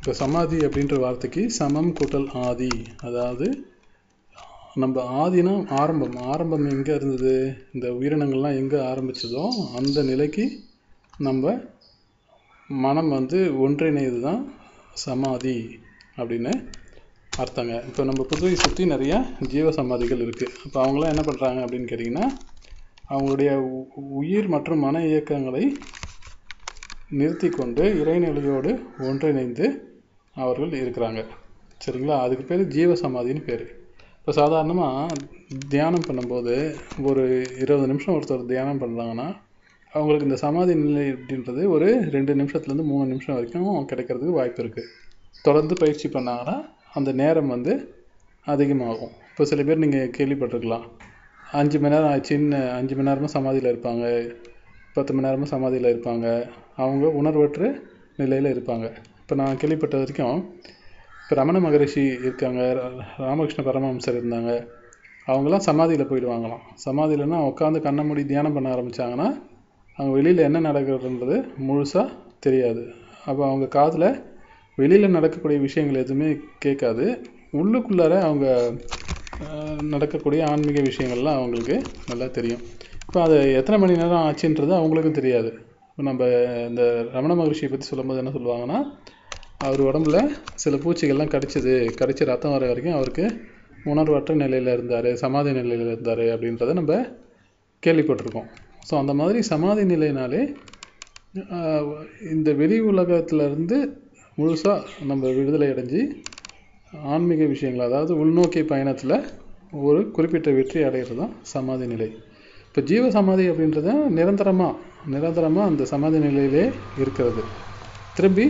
இப்போ சமாதி அப்படின்ற வார்த்தைக்கு சமம் கூட்டல் ஆதி. அதாவது நம்ம ஆதினா ஆரம்பம். ஆரம்பம் எங்கே இருந்தது? இந்த உயிரினங்கள்லாம் எங்கே ஆரம்பிச்சதோ அந்த நிலைக்கு நம்ம மனம் வந்து ஒன்றிணையது தான் சமாதி அப்படின்னு அர்த்தங்க. இப்போ நம்ம புதுவை சுற்றி நிறைய ஜீவ சமாதிகள் இருக்குது இப்போ அவங்களாம் என்ன பண்ணுறாங்க அப்படின்னு கேட்டிங்கன்னா அவங்களுடைய உ- உயிர் மற்றும் மன இயக்கங்களை நிறுத்தி கொண்டு இறைநிலையோடு ஒன்றிணைந்து அவர்கள் இருக்கிறாங்க. சரிங்களா? அதுக்கு பேர் ஜீவ சமாதின்னு பேர். இப்போ சாதாரணமாக தியானம் பண்ணும்போது ஒரு இருபது நிமிஷம் ஒருத்தர் தியானம் பண்ணுறாங்கன்னா அவங்களுக்கு இந்த சமாதி நிலை அப்படின்றது ஒரு ரெண்டு நிமிஷத்துலேருந்து மூணு நிமிஷம் வரைக்கும் கிடைக்கிறதுக்கு வாய்ப்பு இருக்குது தொடர்ந்து பயிற்சி பண்ணாங்கன்னா அந்த நேரம் வந்து அதிகமாகும். இப்போ சில பேர் நீங்கள் கேள்விப்பட்டிருக்கலாம். அஞ்சு மணி நேரம் சின்ன அஞ்சு மணி நேரமாக சமாதியில் இருப்பாங்க. பத்து மணி நேரமாக சமாதியில் இருப்பாங்க. அவங்க உணர்வற்று நிலையில் இருப்பாங்க. இப்போ நான் கேள்விப்பட்ட வரைக்கும் இப்போ ரமண மகரிஷி இருக்காங்க ரா- ராமகிருஷ்ண பரமஹம்சர் இருந்தாங்க. அவங்கெல்லாம் சமாதியில் போயிடுவாங்களாம். சமாதியிலனா உட்காந்து கண்ணை மூடி தியானம் பண்ண ஆரம்பிச்சாங்கன்னா அவங்க வெளியில் என்ன நடக்கிறதுன்றது முழுசாக தெரியாது. அப்போ அவங்க காதில் வெளியில் நடக்கக்கூடிய விஷயங்கள் எதுவுமே கேட்காது. உள்ளுக்குள்ளார அவங்க நடக்கக்கூடிய ஆன்மீக விஷயங்கள்லாம் அவங்களுக்கு நல்லா தெரியும். இப்போ அது எத்தனை மணி நேரம் ஆச்சுன்றது அவங்களுக்கும் தெரியாது. இப்போ நம்ம இந்த ரமண மகரிஷியை பற்றி சொல்லும்போது என்ன சொல்லுவாங்கன்னா அவர் உடம்புல சில பூச்சிகள்லாம் கடிச்சது கடிச்சு ரத்தம் வர வரைக்கும் அவருக்கு உணர்வற்ற நிலையில் இருந்தார் சமாதி நிலையில் இருந்தார் அப்படின்றத நம்ம கேள்விப்பட்டிருக்கோம். ஸோ அந்த மாதிரி சமாதி நிலைனாலே இந்த வெளி உலகத்துலேருந்து முழுசாக நம்ம விடுதலை அடைஞ்சு ஆன்மீக விஷயங்கள் அதாவது உள்நோக்கி பயணத்தில் ஒரு குறிப்பிட்ட வெற்றி அடைகிறது தான் சமாதி நிலை. இப்போ ஜீவ சமாதி அப்படின்றது நிரந்தரமாக நிரந்தரமாக அந்த சமாதி நிலையிலே இருக்கிறது. திரும்பி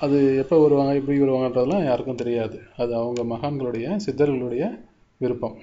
அது எப்போ வருவாங்க எப்படி வருவாங்கன்றதெல்லாம் யாருக்கும் தெரியாது. அது அவங்க மகான்களுடைய சித்தர்களுடைய விருப்பம்.